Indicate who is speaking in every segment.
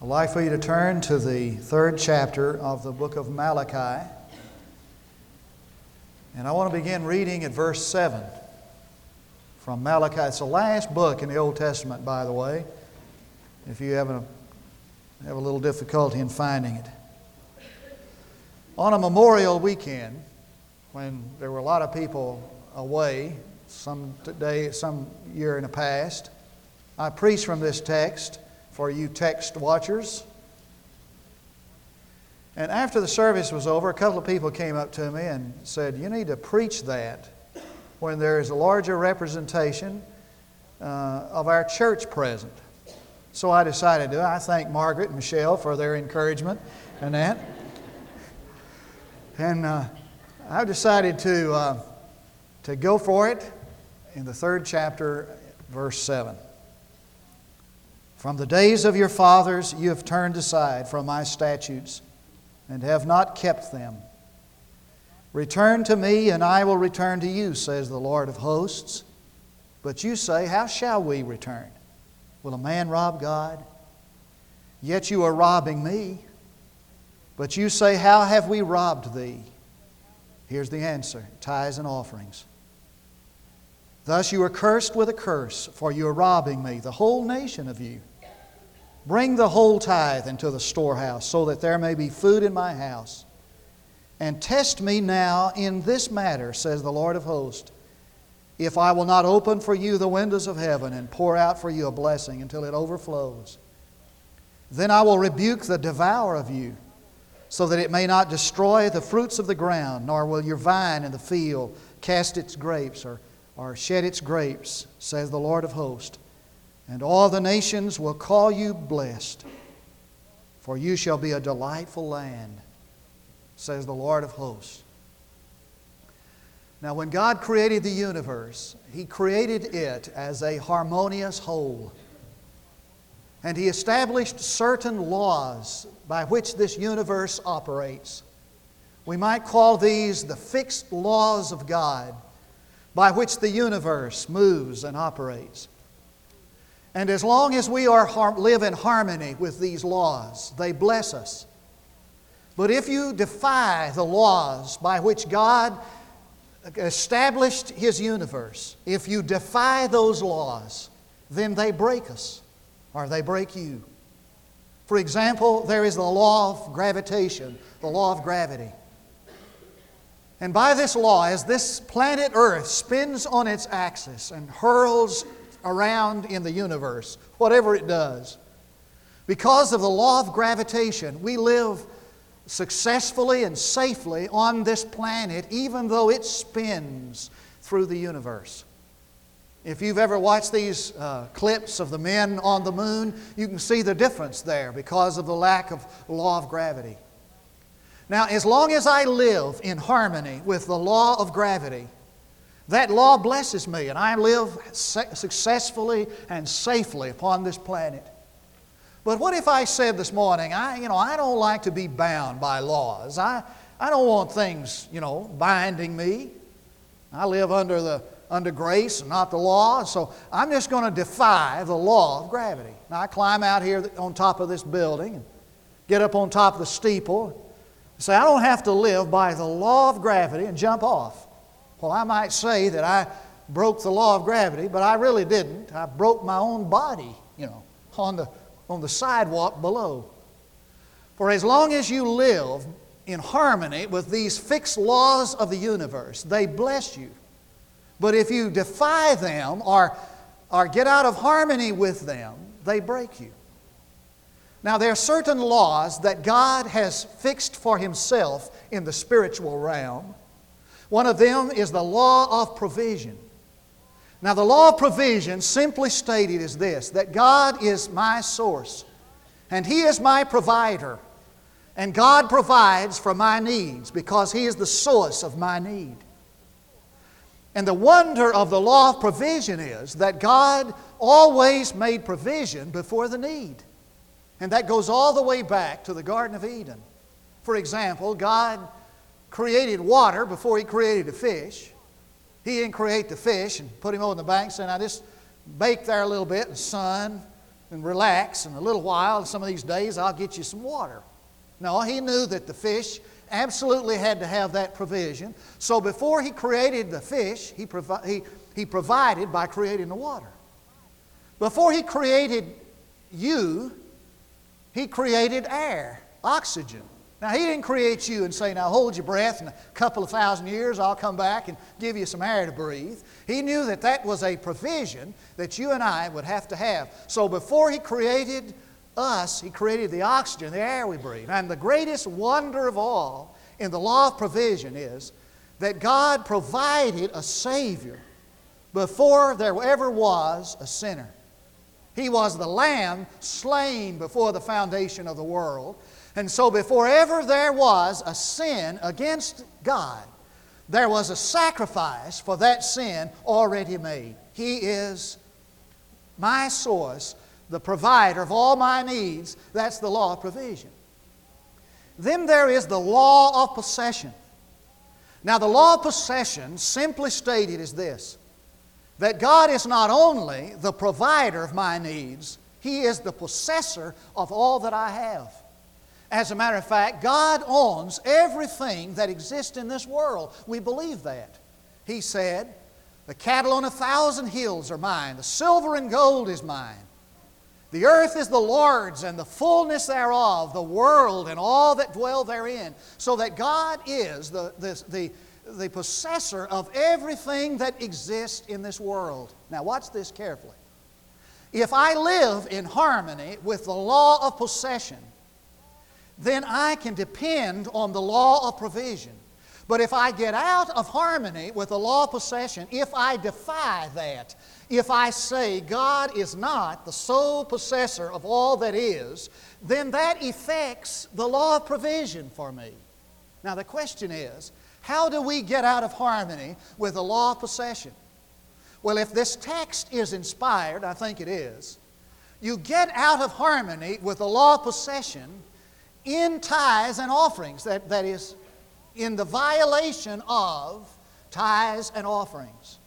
Speaker 1: I'd like for you to turn to the third chapter of the book of Malachi. And I want to begin reading at verse 7 from Malachi. It's the last book in the Old Testament, by the way, if you have a, have a little difficulty in finding it. On a Memorial weekend, when there were a lot of people away, some today, some year in the past, I preached from this text for you text watchers. And after the service was over, a couple of people came up to me and said, You need to preach that when there is a larger representation uh, of our church present. So I decided to. I thank Margaret and Michelle for their encouragement and that. And uh, I decided to, uh, to go for it in the third chapter, verse 7. From the days of your fathers you have turned aside from my statutes and have not kept them. Return to me, and I will return to you, says the Lord of hosts. But you say, How shall we return? Will a man rob God? Yet you are robbing me. But you say, How have we robbed thee? Here's the answer tithes and offerings. Thus you are cursed with a curse, for you are robbing me, the whole nation of you. Bring the whole tithe into the storehouse, so that there may be food in my house. And test me now in this matter, says the Lord of hosts, if I will not open for you the windows of heaven and pour out for you a blessing until it overflows. Then I will rebuke the devourer of you, so that it may not destroy the fruits of the ground, nor will your vine in the field cast its grapes or, or shed its grapes, says the Lord of hosts and all the nations will call you blessed, for you shall be a delightful land, says the Lord of hosts. Now, when God created the universe, He created it as a harmonious whole. And He established certain laws by which this universe operates. We might call these the fixed laws of God by which the universe moves and operates. And as long as we are, live in harmony with these laws, they bless us. But if you defy the laws by which God established His universe, if you defy those laws, then they break us or they break you. For example, there is the law of gravitation, the law of gravity. And by this law, as this planet Earth spins on its axis and hurls around in the universe, whatever it does. Because of the law of gravitation, we live successfully and safely on this planet, even though it spins through the universe. If you've ever watched these uh, clips of the men on the moon, you can see the difference there because of the lack of law of gravity. Now, as long as I live in harmony with the law of gravity, that law blesses me, and I live successfully and safely upon this planet. But what if I said this morning, I, you know, I don't like to be bound by laws. I, I don't want things, you know, binding me. I live under, the, under grace and not the law, so I'm just going to defy the law of gravity. Now, I climb out here on top of this building and get up on top of the steeple and say, I don't have to live by the law of gravity and jump off. Well, I might say that I broke the law of gravity, but I really didn't. I broke my own body, you know, on the, on the sidewalk below. For as long as you live in harmony with these fixed laws of the universe, they bless you. But if you defy them or, or get out of harmony with them, they break you. Now, there are certain laws that God has fixed for Himself in the spiritual realm one of them is the law of provision. Now, the law of provision, simply stated, is this that God is my source, and He is my provider. And God provides for my needs because He is the source of my need. And the wonder of the law of provision is that God always made provision before the need. And that goes all the way back to the Garden of Eden. For example, God created water before he created the fish. He didn't create the fish and put him on the bank saying, I just bake there a little bit the sun, and relax. In a little while, some of these days, I'll get you some water. No, he knew that the fish absolutely had to have that provision. So before he created the fish, he, provi- he, he provided by creating the water. Before he created you, he created air, oxygen. Now, He didn't create you and say, Now hold your breath, in a couple of thousand years I'll come back and give you some air to breathe. He knew that that was a provision that you and I would have to have. So before He created us, He created the oxygen, the air we breathe. And the greatest wonder of all in the law of provision is that God provided a Savior before there ever was a sinner. He was the Lamb slain before the foundation of the world. And so, before ever there was a sin against God, there was a sacrifice for that sin already made. He is my source, the provider of all my needs. That's the law of provision. Then there is the law of possession. Now, the law of possession, simply stated, is this that God is not only the provider of my needs, He is the possessor of all that I have. As a matter of fact, God owns everything that exists in this world. We believe that. He said, The cattle on a thousand hills are mine, the silver and gold is mine. The earth is the Lord's and the fullness thereof, the world and all that dwell therein. So that God is the, the, the, the possessor of everything that exists in this world. Now, watch this carefully. If I live in harmony with the law of possession, then I can depend on the law of provision. But if I get out of harmony with the law of possession, if I defy that, if I say God is not the sole possessor of all that is, then that affects the law of provision for me. Now, the question is how do we get out of harmony with the law of possession? Well, if this text is inspired, I think it is, you get out of harmony with the law of possession in tithes and offerings. That, that is, in the violation of tithes and offerings.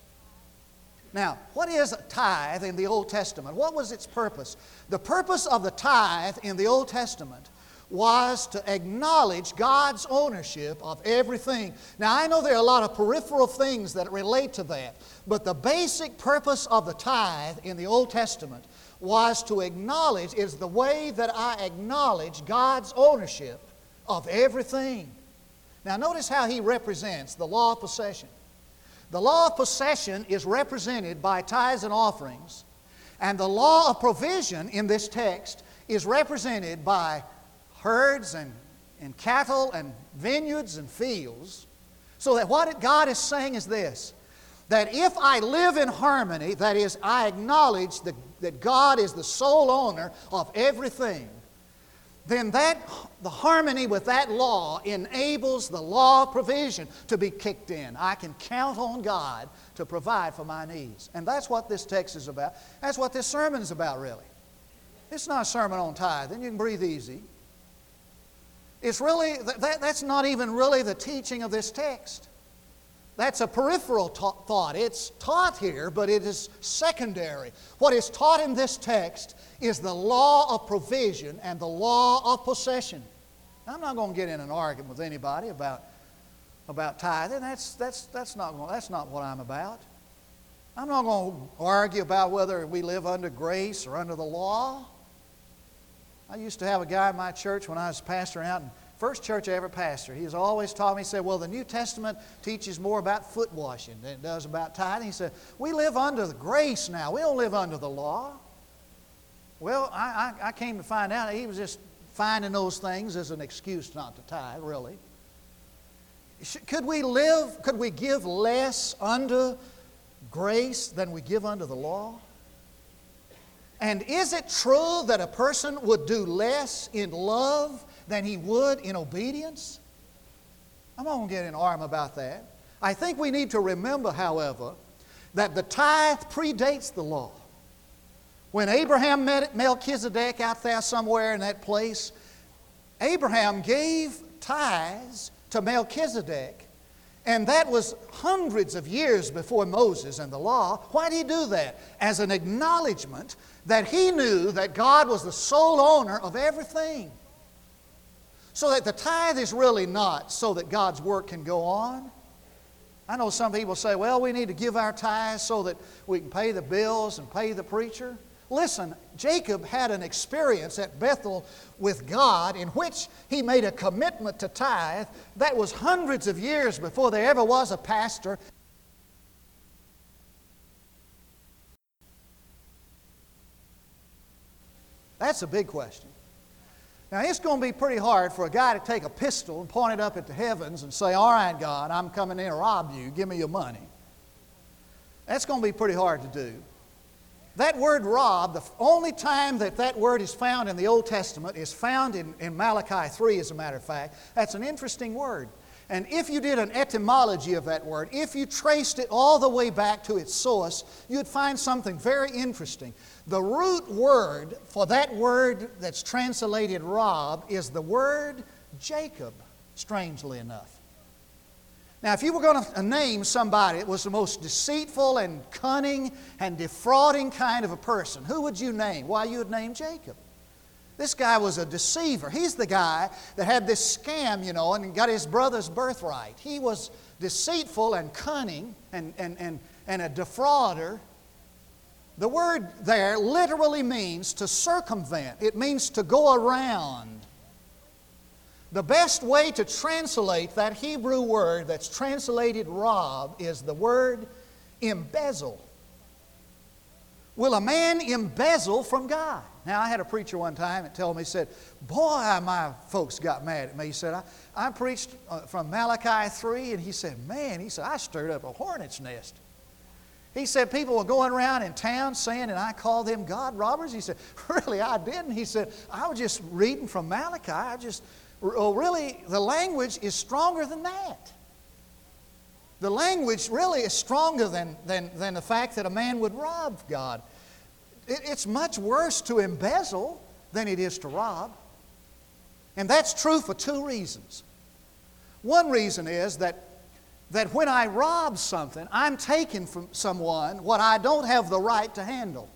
Speaker 1: Now, what is a tithe in the Old Testament? What was its purpose? The purpose of the tithe in the Old Testament was to acknowledge God's ownership of everything. Now, I know there are a lot of peripheral things that relate to that, but the basic purpose of the tithe in the Old Testament was to acknowledge, is the way that I acknowledge God's ownership of everything. Now, notice how he represents the law of possession. The law of possession is represented by tithes and offerings, and the law of provision in this text is represented by herds and, and cattle and vineyards and fields. So that what God is saying is this that if I live in harmony, that is, I acknowledge the, that God is the sole owner of everything, then that, the harmony with that law enables the law of provision to be kicked in. I can count on God to provide for my needs. And that's what this text is about. That's what this sermon is about, really. It's not a sermon on tithing. You can breathe easy. It's really, that, that's not even really the teaching of this text. That's a peripheral thought. It's taught here, but it is secondary. What is taught in this text is the law of provision and the law of possession. Now, I'm not going to get in an argument with anybody about, about tithing. That's, that's, that's, not, that's not what I'm about. I'm not going to argue about whether we live under grace or under the law. I used to have a guy in my church when I was pastoring out in first church I ever pastored. He has always taught me, he said, well, the New Testament teaches more about foot washing than it does about tithing. He said, we live under the grace now. We don't live under the law. Well, I, I, I came to find out he was just finding those things as an excuse not to tithe, really. Could we live, could we give less under grace than we give under the law? And is it true that a person would do less in love than he would in obedience? I'm not going to get in arm about that. I think we need to remember, however, that the tithe predates the law. When Abraham met Melchizedek out there somewhere in that place, Abraham gave tithes to Melchizedek And that was hundreds of years before Moses and the law. Why did he do that? As an acknowledgement that he knew that God was the sole owner of everything. So that the tithe is really not so that God's work can go on. I know some people say, well, we need to give our tithes so that we can pay the bills and pay the preacher. Listen, Jacob had an experience at Bethel with God in which he made a commitment to tithe. That was hundreds of years before there ever was a pastor. That's a big question. Now, it's going to be pretty hard for a guy to take a pistol and point it up at the heavens and say, All right, God, I'm coming in to rob you. Give me your money. That's going to be pretty hard to do. That word rob, the only time that that word is found in the Old Testament is found in, in Malachi 3, as a matter of fact. That's an interesting word. And if you did an etymology of that word, if you traced it all the way back to its source, you'd find something very interesting. The root word for that word that's translated rob is the word Jacob, strangely enough. Now, if you were going to name somebody that was the most deceitful and cunning and defrauding kind of a person, who would you name? Why, you would name Jacob. This guy was a deceiver. He's the guy that had this scam, you know, and got his brother's birthright. He was deceitful and cunning and, and, and, and a defrauder. The word there literally means to circumvent, it means to go around. The best way to translate that Hebrew word that's translated rob is the word embezzle. Will a man embezzle from God? Now, I had a preacher one time that told me, he said, Boy, my folks got mad at me. He said, I, I preached uh, from Malachi 3, and he said, Man, he said, I stirred up a hornet's nest. He said, People were going around in town saying, and I called them God robbers. He said, Really, I didn't. He said, I was just reading from Malachi. I just well, really, the language is stronger than that. The language really is stronger than, than, than the fact that a man would rob God. It, it's much worse to embezzle than it is to rob. And that's true for two reasons. One reason is that, that when I rob something, I'm taking from someone what I don't have the right to handle.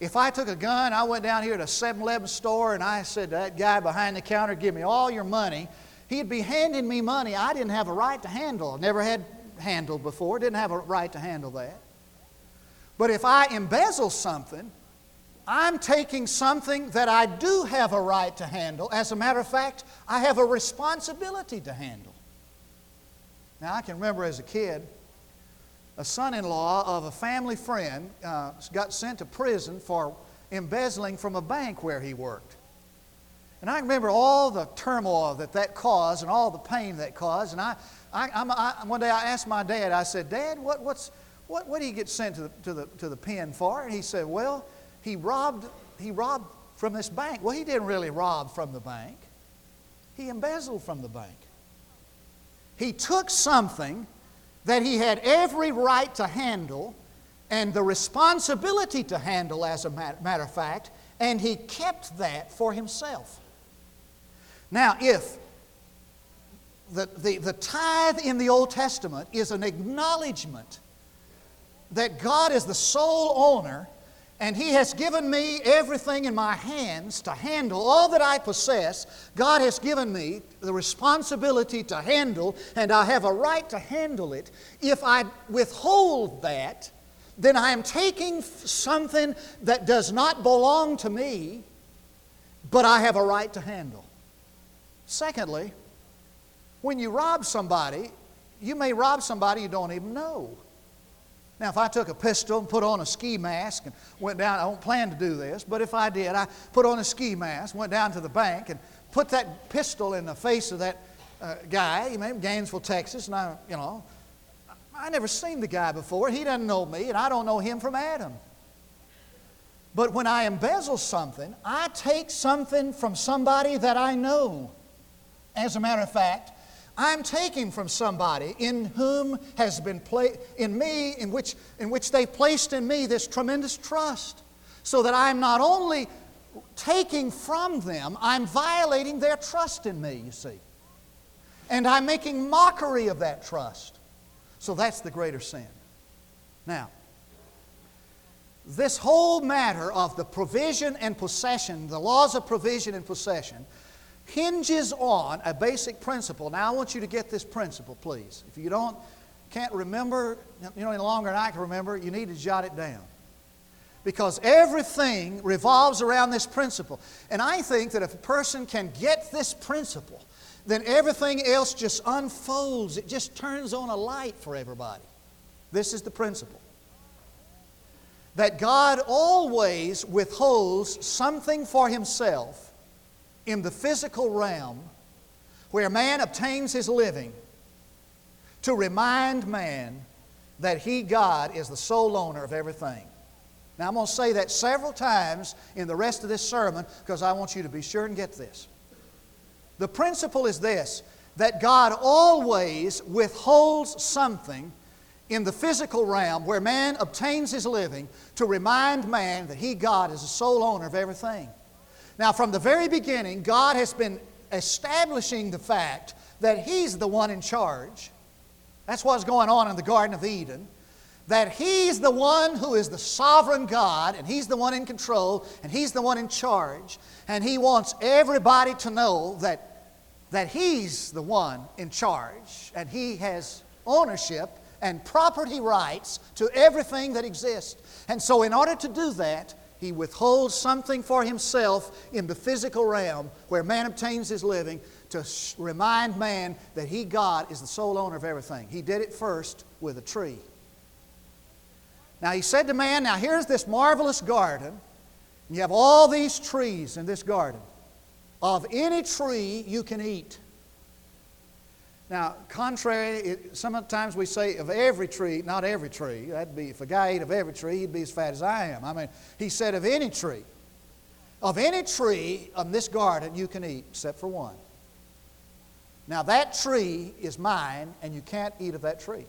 Speaker 1: If I took a gun, I went down here to a 7 Eleven store and I said to that guy behind the counter, Give me all your money, he'd be handing me money I didn't have a right to handle. Never had handled before, didn't have a right to handle that. But if I embezzle something, I'm taking something that I do have a right to handle. As a matter of fact, I have a responsibility to handle. Now, I can remember as a kid, a son in law of a family friend uh, got sent to prison for embezzling from a bank where he worked. And I remember all the turmoil that that caused and all the pain that caused. And I, I, I, one day I asked my dad, I said, Dad, what, what's, what, what did he get sent to the, to, the, to the pen for? And he said, Well, he robbed, he robbed from this bank. Well, he didn't really rob from the bank, he embezzled from the bank. He took something that he had every right to handle and the responsibility to handle, as a matter of fact, and he kept that for himself. Now, if the, the, the tithe in the Old Testament is an acknowledgement that God is the sole owner and He has given me everything in my hands to handle all that I possess. God has given me the responsibility to handle, and I have a right to handle it. If I withhold that, then I am taking something that does not belong to me, but I have a right to handle. Secondly, when you rob somebody, you may rob somebody you don't even know. Now, if I took a pistol and put on a ski mask and went down, I don't plan to do this, but if I did, I put on a ski mask, went down to the bank, and put that pistol in the face of that uh, guy, you in Gainesville, Texas, and I, you know, I never seen the guy before. He doesn't know me, and I don't know him from Adam. But when I embezzle something, I take something from somebody that I know. As a matter of fact, I'm taking from somebody in whom has been placed, in me, in which, in which they've placed in me this tremendous trust. So that I'm not only taking from them, I'm violating their trust in me, you see. And I'm making mockery of that trust. So that's the greater sin. Now, this whole matter of the provision and possession, the laws of provision and possession, hinges on a basic principle. Now, I want you to get this principle, please. If you don't, can't remember, you know, any longer than I can remember, you need to jot it down. Because everything revolves around this principle. And I think that if a person can get this principle, then everything else just unfolds. It just turns on a light for everybody. This is the principle that God always withholds something for himself in the physical realm where man obtains his living to remind man that he, God, is the sole owner of everything. Now, I'm going to say that several times in the rest of this sermon because I want you to be sure and get this. The principle is this that God always withholds something in the physical realm where man obtains his living to remind man that he, God, is the sole owner of everything. Now, from the very beginning, God has been establishing the fact that He's the one in charge. That's what's going on in the Garden of Eden. That He's the one who is the sovereign God, and He's the one in control, and He's the one in charge. And He wants everybody to know that, that He's the one in charge, and He has ownership and property rights to everything that exists. And so, in order to do that, he withholds something for himself in the physical realm where man obtains his living to remind man that he, God, is the sole owner of everything. He did it first with a tree. Now, he said to man, Now here's this marvelous garden. You have all these trees in this garden. Of any tree you can eat. Now, contrary, it, sometimes we say of every tree, not every tree. That'd be, if a guy ate of every tree, he'd be as fat as I am. I mean, he said of any tree. Of any tree in this garden you can eat, except for one. Now, that tree is mine, and you can't eat of that tree.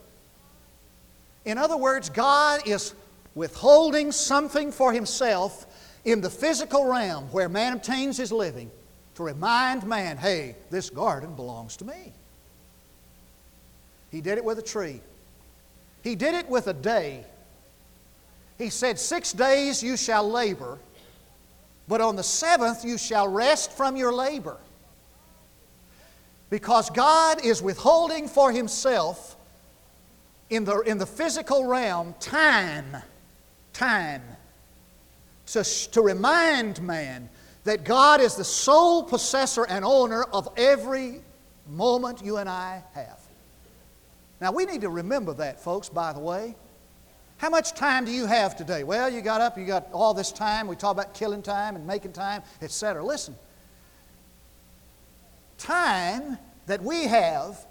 Speaker 1: In other words, God is withholding something for himself in the physical realm where man obtains his living to remind man, hey, this garden belongs to me. He did it with a tree. He did it with a day. He said, Six days you shall labor, but on the seventh you shall rest from your labor. Because God is withholding for Himself in the, in the physical realm time, time, to, to remind man that God is the sole possessor and owner of every moment you and I have. Now, we need to remember that, folks, by the way. How much time do you have today? Well, you got up, you got all this time. We talk about killing time and making time, etc. Listen, time that we have,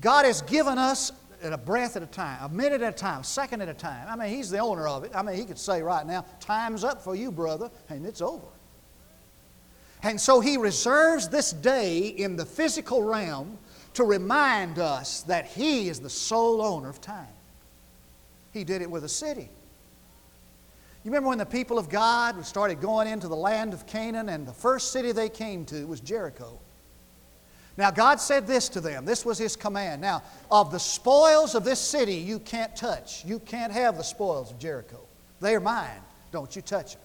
Speaker 1: God has given us at a breath at a time, a minute at a time, a second at a time. I mean, He's the owner of it. I mean, He could say right now, time's up for you, brother, and it's over. And so He reserves this day in the physical realm to remind us that He is the sole owner of time. He did it with a city. You remember when the people of God started going into the land of Canaan, and the first city they came to was Jericho. Now, God said this to them. This was His command. Now, of the spoils of this city, you can't touch. You can't have the spoils of Jericho. They are mine. Don't you touch them.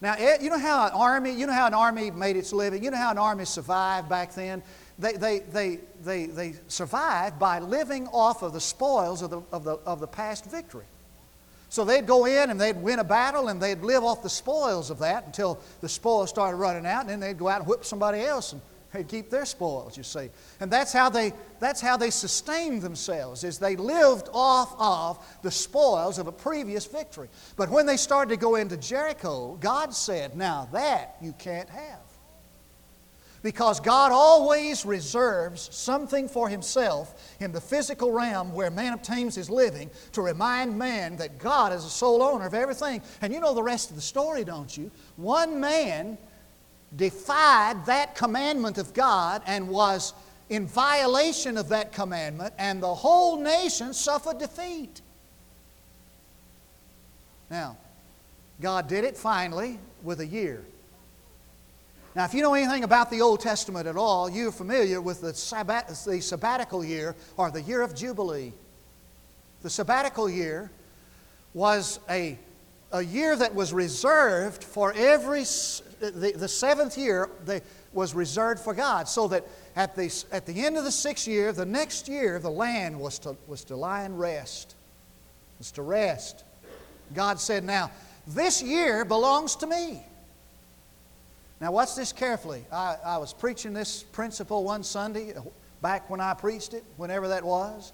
Speaker 1: Now, you know how an army, you know how an army made its living? You know how an army survived back then? They, they, they, they, they survived by living off of the spoils of the, of, the, of the past victory. So they'd go in and they'd win a battle and they'd live off the spoils of that until the spoils started running out, and then they'd go out and whip somebody else and they'd keep their spoils, you see. And that's how they, that's how they sustained themselves, is they lived off of the spoils of a previous victory. But when they started to go into Jericho, God said, Now that you can't have because God always reserves something for Himself in the physical realm where man obtains his living to remind man that God is the sole owner of everything. And you know the rest of the story, don't you? One man defied that commandment of God and was in violation of that commandment, and the whole nation suffered defeat. Now, God did it finally with a year. Now, if you know anything about the Old Testament at all, you're familiar with the, sabbat, the sabbatical year or the year of Jubilee. The sabbatical year was a, a year that was reserved for every, the, the seventh year was reserved for God, so that at the, at the end of the sixth year, the next year, the land was to, was to lie in rest, was to rest. God said, Now, this year belongs to me. Now, watch this carefully. I, I was preaching this principle one Sunday, uh, back when I preached it, whenever that was.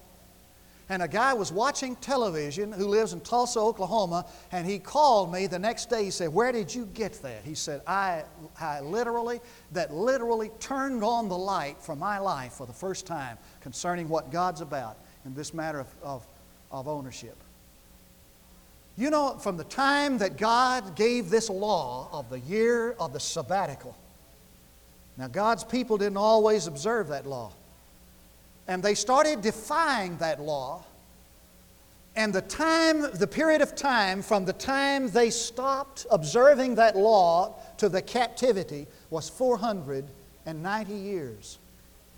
Speaker 1: And a guy was watching television who lives in Tulsa, Oklahoma, and he called me the next day. He said, Where did you get that? He said, I, I literally, that literally turned on the light for my life for the first time concerning what God's about in this matter of, of, of ownership. You know, from the time that God gave this law of the year of the sabbatical, now God's people didn't always observe that law. And they started defying that law. And the time, the period of time from the time they stopped observing that law to the captivity was 490 years.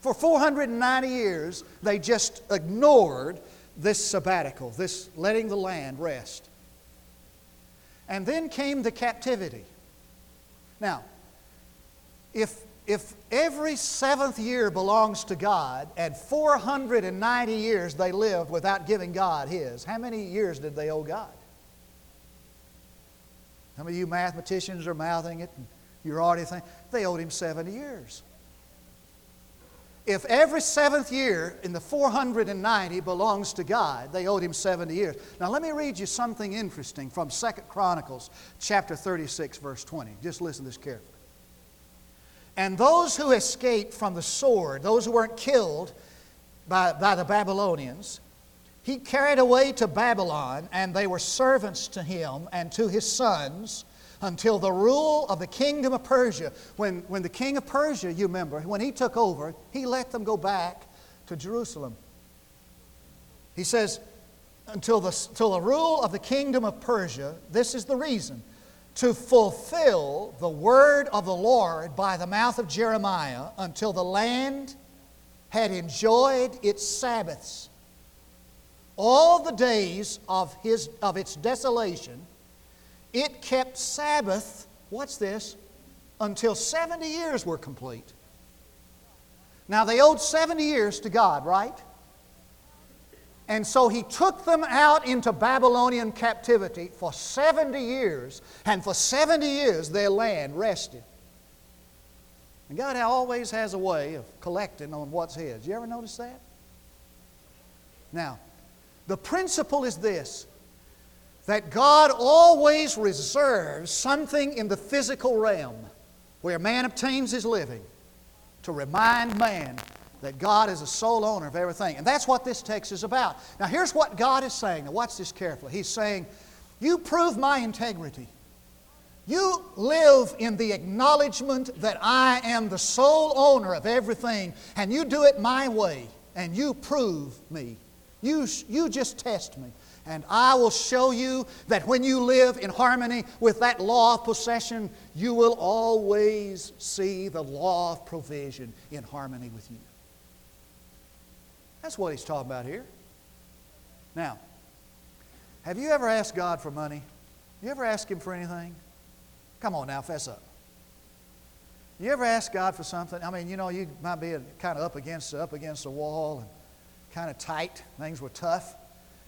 Speaker 1: For 490 years, they just ignored this sabbatical, this letting the land rest. And then came the captivity. Now, if, if every seventh year belongs to God and 490 years they lived without giving God His, how many years did they owe God? Some of you mathematicians are mouthing it, and you're already thinking, they owed Him 70 years if every seventh year in the 490 belongs to God, they owed him 70 years. Now let me read you something interesting from Second Chronicles chapter 36 verse 20. Just listen to this carefully. And those who escaped from the sword, those who weren't killed by, by the Babylonians, he carried away to Babylon, and they were servants to him and to his sons until the rule of the kingdom of Persia. When, when the king of Persia, you remember, when he took over, he let them go back to Jerusalem. He says, until the, until the rule of the kingdom of Persia, this is the reason to fulfill the word of the Lord by the mouth of Jeremiah until the land had enjoyed its Sabbaths. All the days of, his, of its desolation, it kept Sabbath, what's this, until 70 years were complete. Now they owed 70 years to God, right? And so he took them out into Babylonian captivity for 70 years, and for 70 years their land rested. And God always has a way of collecting on what's His. You ever notice that? Now, the principle is this that God always reserves something in the physical realm where man obtains his living to remind man that God is the sole owner of everything. And that's what this text is about. Now, here's what God is saying. Now, watch this carefully. He's saying, You prove my integrity. You live in the acknowledgement that I am the sole owner of everything, and you do it my way, and you prove me. You, you just test me. And I will show you that when you live in harmony with that law of possession, you will always see the law of provision in harmony with you. That's what he's talking about here. Now, have you ever asked God for money? You ever ask Him for anything? Come on now, fess up. You ever ask God for something? I mean, you know, you might be kind of up against up against a wall and kind of tight. Things were tough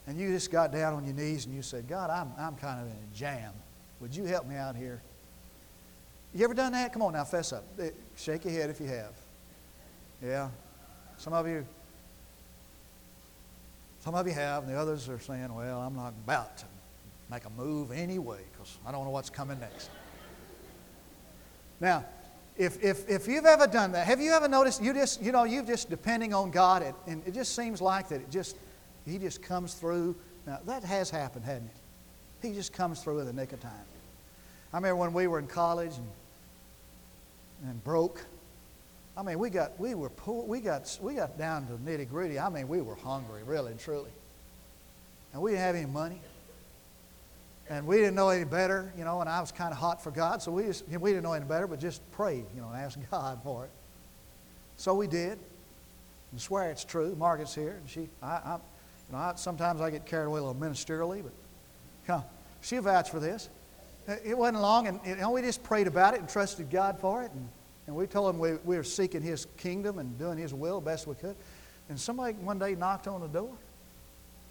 Speaker 1: and you just got down on your knees and you said, God, I'm, I'm kind of in a jam. Would you help me out here? You ever done that? Come on now, fess up. Eh, shake your head if you have. Yeah. Some of you, some of you have, and the others are saying, well, I'm not about to make a move anyway because I don't know what's coming next. Now, if, if, if you've ever done that, have you ever noticed you just, you know, you're just depending on God and, and it just seems like that it just he just comes through. Now, that has happened, hadn't it? He just comes through in the nick of time. I remember when we were in college and, and broke. I mean, we got, we were poor, we got, we got down to nitty gritty. I mean, we were hungry, really and truly. And we didn't have any money. and we didn't know any better, you know, and I was kind of hot for God, so we, just, we didn't know any better, but just prayed, you know, and asked God for it. So we did. I swear it's true. Margaret's here, and she, I, I, I, sometimes I get carried away a little ministerially, but know, she vouched for this. It wasn't long, and we just prayed about it and trusted God for it, and, and we told him we, we were seeking His kingdom and doing His will best we could. And somebody one day knocked on the door,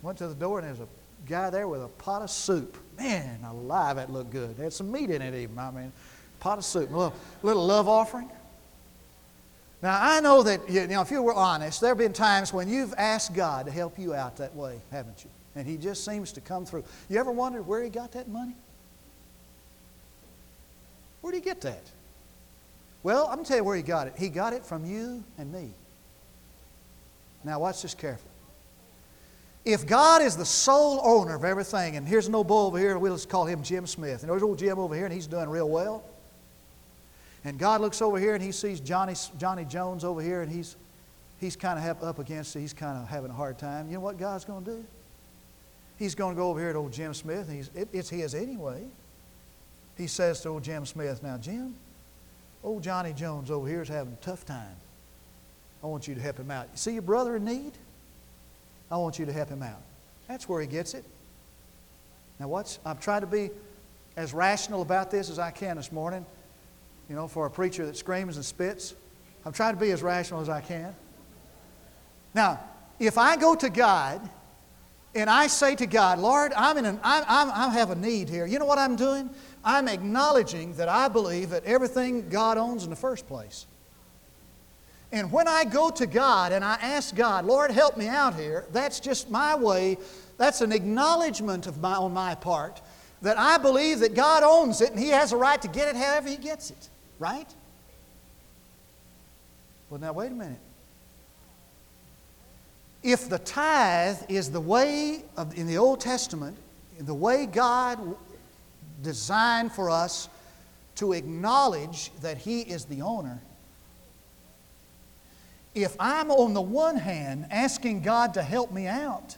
Speaker 1: went to the door, and there's a guy there with a pot of soup. Man, alive, that looked good. Had some meat in it, even. I mean, pot of soup, a little, little love offering. Now, I know that, you know, if you were honest, there have been times when you've asked God to help you out that way, haven't you? And He just seems to come through. You ever wondered where He got that money? Where did He get that? Well, I'm going to tell you where He got it. He got it from you and me. Now, watch this carefully. If God is the sole owner of everything, and here's an old boy over here, we'll just call him Jim Smith, and there's old Jim over here, and he's doing real well. And God looks over here and he sees Johnny, Johnny Jones over here and he's, he's kind of up against it. He's kind of having a hard time. You know what God's going to do? He's going to go over here to old Jim Smith. And he's, it, it's his anyway. He says to old Jim Smith, Now, Jim, old Johnny Jones over here is having a tough time. I want you to help him out. You see your brother in need? I want you to help him out. That's where he gets it. Now, what's, I've tried to be as rational about this as I can this morning you know, for a preacher that screams and spits. I'm trying to be as rational as I can. Now, if I go to God and I say to God, Lord, I'm in an, I'm, I'm, I have a need here, you know what I'm doing? I'm acknowledging that I believe that everything God owns in the first place. And when I go to God and I ask God, Lord, help me out here, that's just my way. That's an acknowledgement of my, on my part that I believe that God owns it and He has a right to get it however He gets it. Right? Well, now, wait a minute. If the tithe is the way of, in the Old Testament, the way God designed for us to acknowledge that He is the owner, if I'm on the one hand asking God to help me out,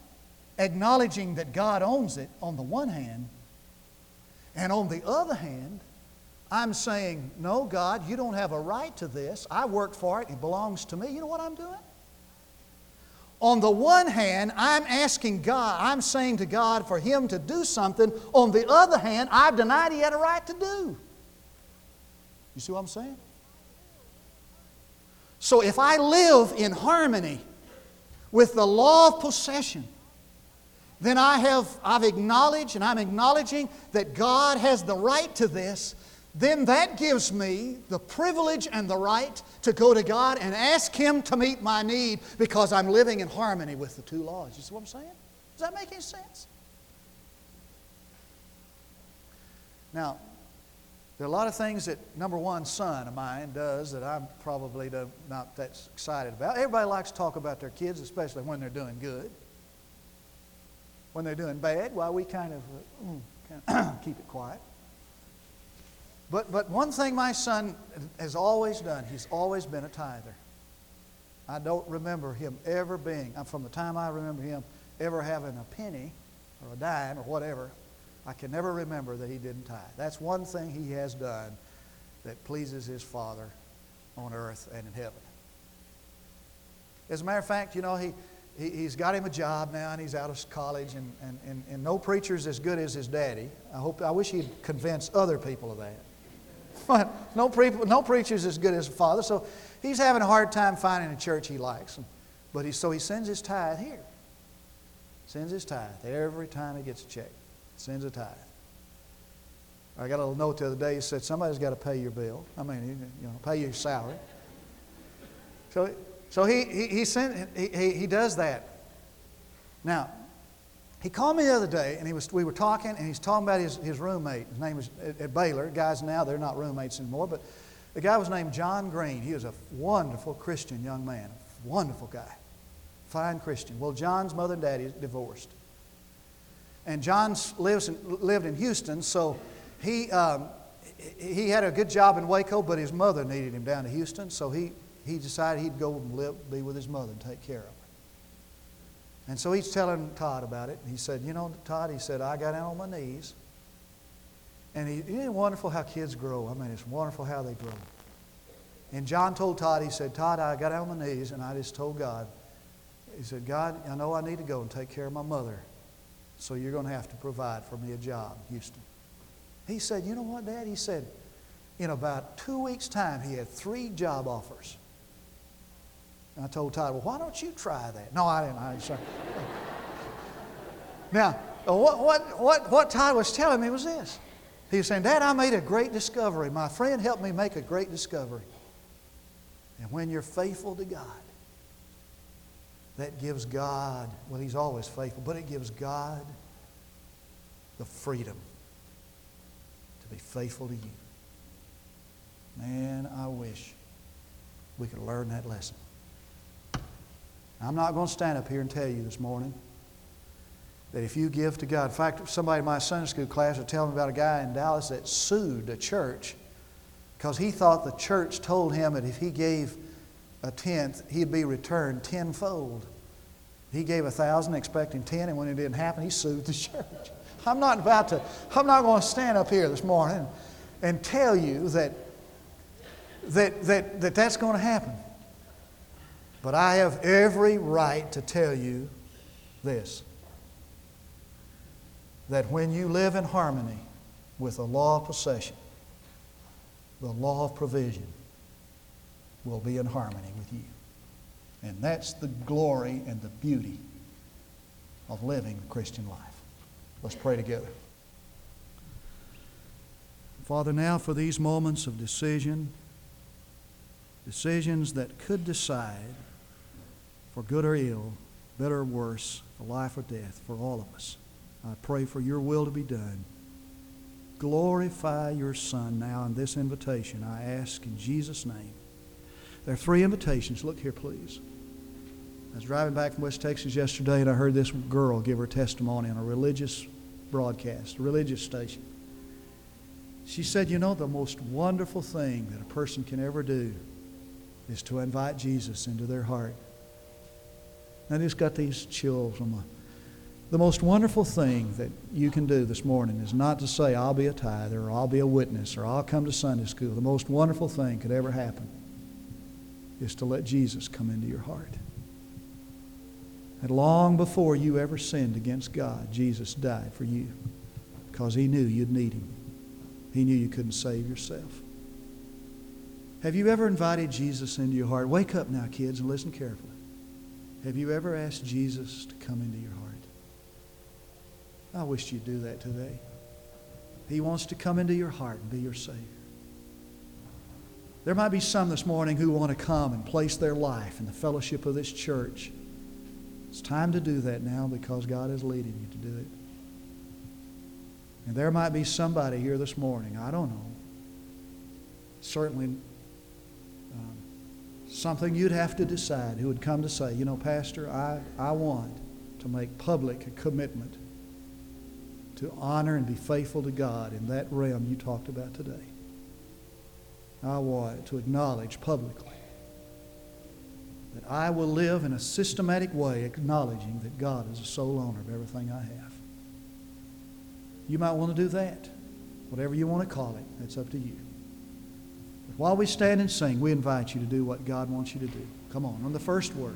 Speaker 1: acknowledging that God owns it on the one hand, and on the other hand, I'm saying, no, God, you don't have a right to this. I worked for it, it belongs to me. You know what I'm doing? On the one hand, I'm asking God, I'm saying to God for Him to do something. On the other hand, I've denied He had a right to do. You see what I'm saying? So if I live in harmony with the law of possession, then I have I've acknowledged and I'm acknowledging that God has the right to this then that gives me the privilege and the right to go to God and ask Him to meet my need because I'm living in harmony with the two laws. You see what I'm saying? Does that make any sense? Now, there are a lot of things that number one son of mine does that I'm probably not that excited about. Everybody likes to talk about their kids, especially when they're doing good. When they're doing bad, well, we kind of, uh, mm, kind of keep it quiet. But, but one thing my son has always done, he's always been a tither. I don't remember him ever being, uh, from the time I remember him, ever having a penny or a dime or whatever. I can never remember that he didn't tithe. That's one thing he has done that pleases his Father on earth and in heaven. As a matter of fact, you know, he, he, has got him a job now and he's out of college, and, and, and, and no preacher's as good as his daddy. I, hope, I wish he'd convince other people of that. no, pre- no preacher's as good as a father. So he's having a hard time finding a church he likes. But he, so he sends his tithe here. Sends his tithe every time he gets a check. Sends a tithe. I got a little note the other day. He said, somebody's got to pay your bill. I mean, you know, pay your salary. So, so he, he, he, sent, he, he, he does that. Now, he called me the other day, and he was, we were talking, and he's talking about his, his roommate. His name was at, at Baylor. Guys now, they're not roommates anymore, but the guy was named John Green. He was a wonderful Christian young man, wonderful guy, fine Christian. Well, John's mother and daddy divorced. And John lives in, lived in Houston, so he, um, he had a good job in Waco, but his mother needed him down to Houston, so he, he decided he'd go and live, be with his mother and take care of her. And so he's telling Todd about it. And He said, You know, Todd, he said, I got down on my knees And he, isn't it wonderful how kids grow? I mean, it's wonderful how they grow. And John told Todd, he said, Todd, I got down on my knees and I just told God, he said, God, I know I need to go and take care of my mother. So you're going to have to provide for me a job, Houston. He said, You know what, Dad? He said, in about two weeks' time, he had three job offers. And I told Todd, Well, why don't you try that? No, I didn't. I didn't uh, now, uh, what, what, what, what Todd was telling me was this. He was saying, Dad, I made a great discovery. My friend helped me make a great discovery. And when you're faithful to God, that gives God, well, He's always faithful, but it gives God the freedom to be faithful to you. Man, I wish we could learn that lesson. I'm not going to stand up here and tell you this morning that if you give to God, in fact, somebody in my Sunday school class was telling me about a guy in Dallas that sued a church because he thought the church told him that if he gave a tenth, he'd be returned tenfold. He gave a thousand, expecting ten, and when it didn't happen, he sued the church. I'm not about to, I'm not going to stand up here this morning and tell you that, that, that, that that's going to happen. But I have every right to tell you this that when you live in harmony with the law of possession, the law of provision will be in harmony with you. And that's the glory and the beauty of living the Christian life. Let's pray together. Father, now for these moments of decision, decisions that could decide for good or ill, better or worse, for life or death, for all of us. I pray for your will to be done. Glorify your Son now in this invitation. I ask in Jesus' name. There are three invitations. Look here, please. I was driving back from West Texas yesterday and I heard this girl give her testimony on a religious broadcast, a religious station. She said, You know, the most wonderful thing that a person can ever do is to invite Jesus into their heart. And I just got these chills my the most wonderful thing that you can do this morning is not to say, I'll be a tither, or I'll be a witness, or I'll come to Sunday school. The most wonderful thing could ever happen is to let Jesus come into your heart. And long before you ever sinned against God, Jesus died for you because he knew you'd need him. He knew you couldn't save yourself. Have you ever invited Jesus into your heart? Wake up now, kids, and listen carefully. Have you ever asked Jesus to come into your heart? I wish you'd do that today. He wants to come into your heart and be your Savior. There might be some this morning who want to come and place their life in the fellowship of this church. It's time to do that now because God is leading you to do it. And there might be somebody here this morning, I don't know, certainly um, something you'd have to decide who would come to say, you know, Pastor, I, I want to make public a commitment to honor and be faithful to God in that realm you talked about today. I want to acknowledge publicly that I will live in a systematic way acknowledging that God is the sole owner of everything I have. You might want to do that. Whatever you want to call it, that's up to you. While we stand and sing, we invite you to do what God wants you to do. Come on, on the first word.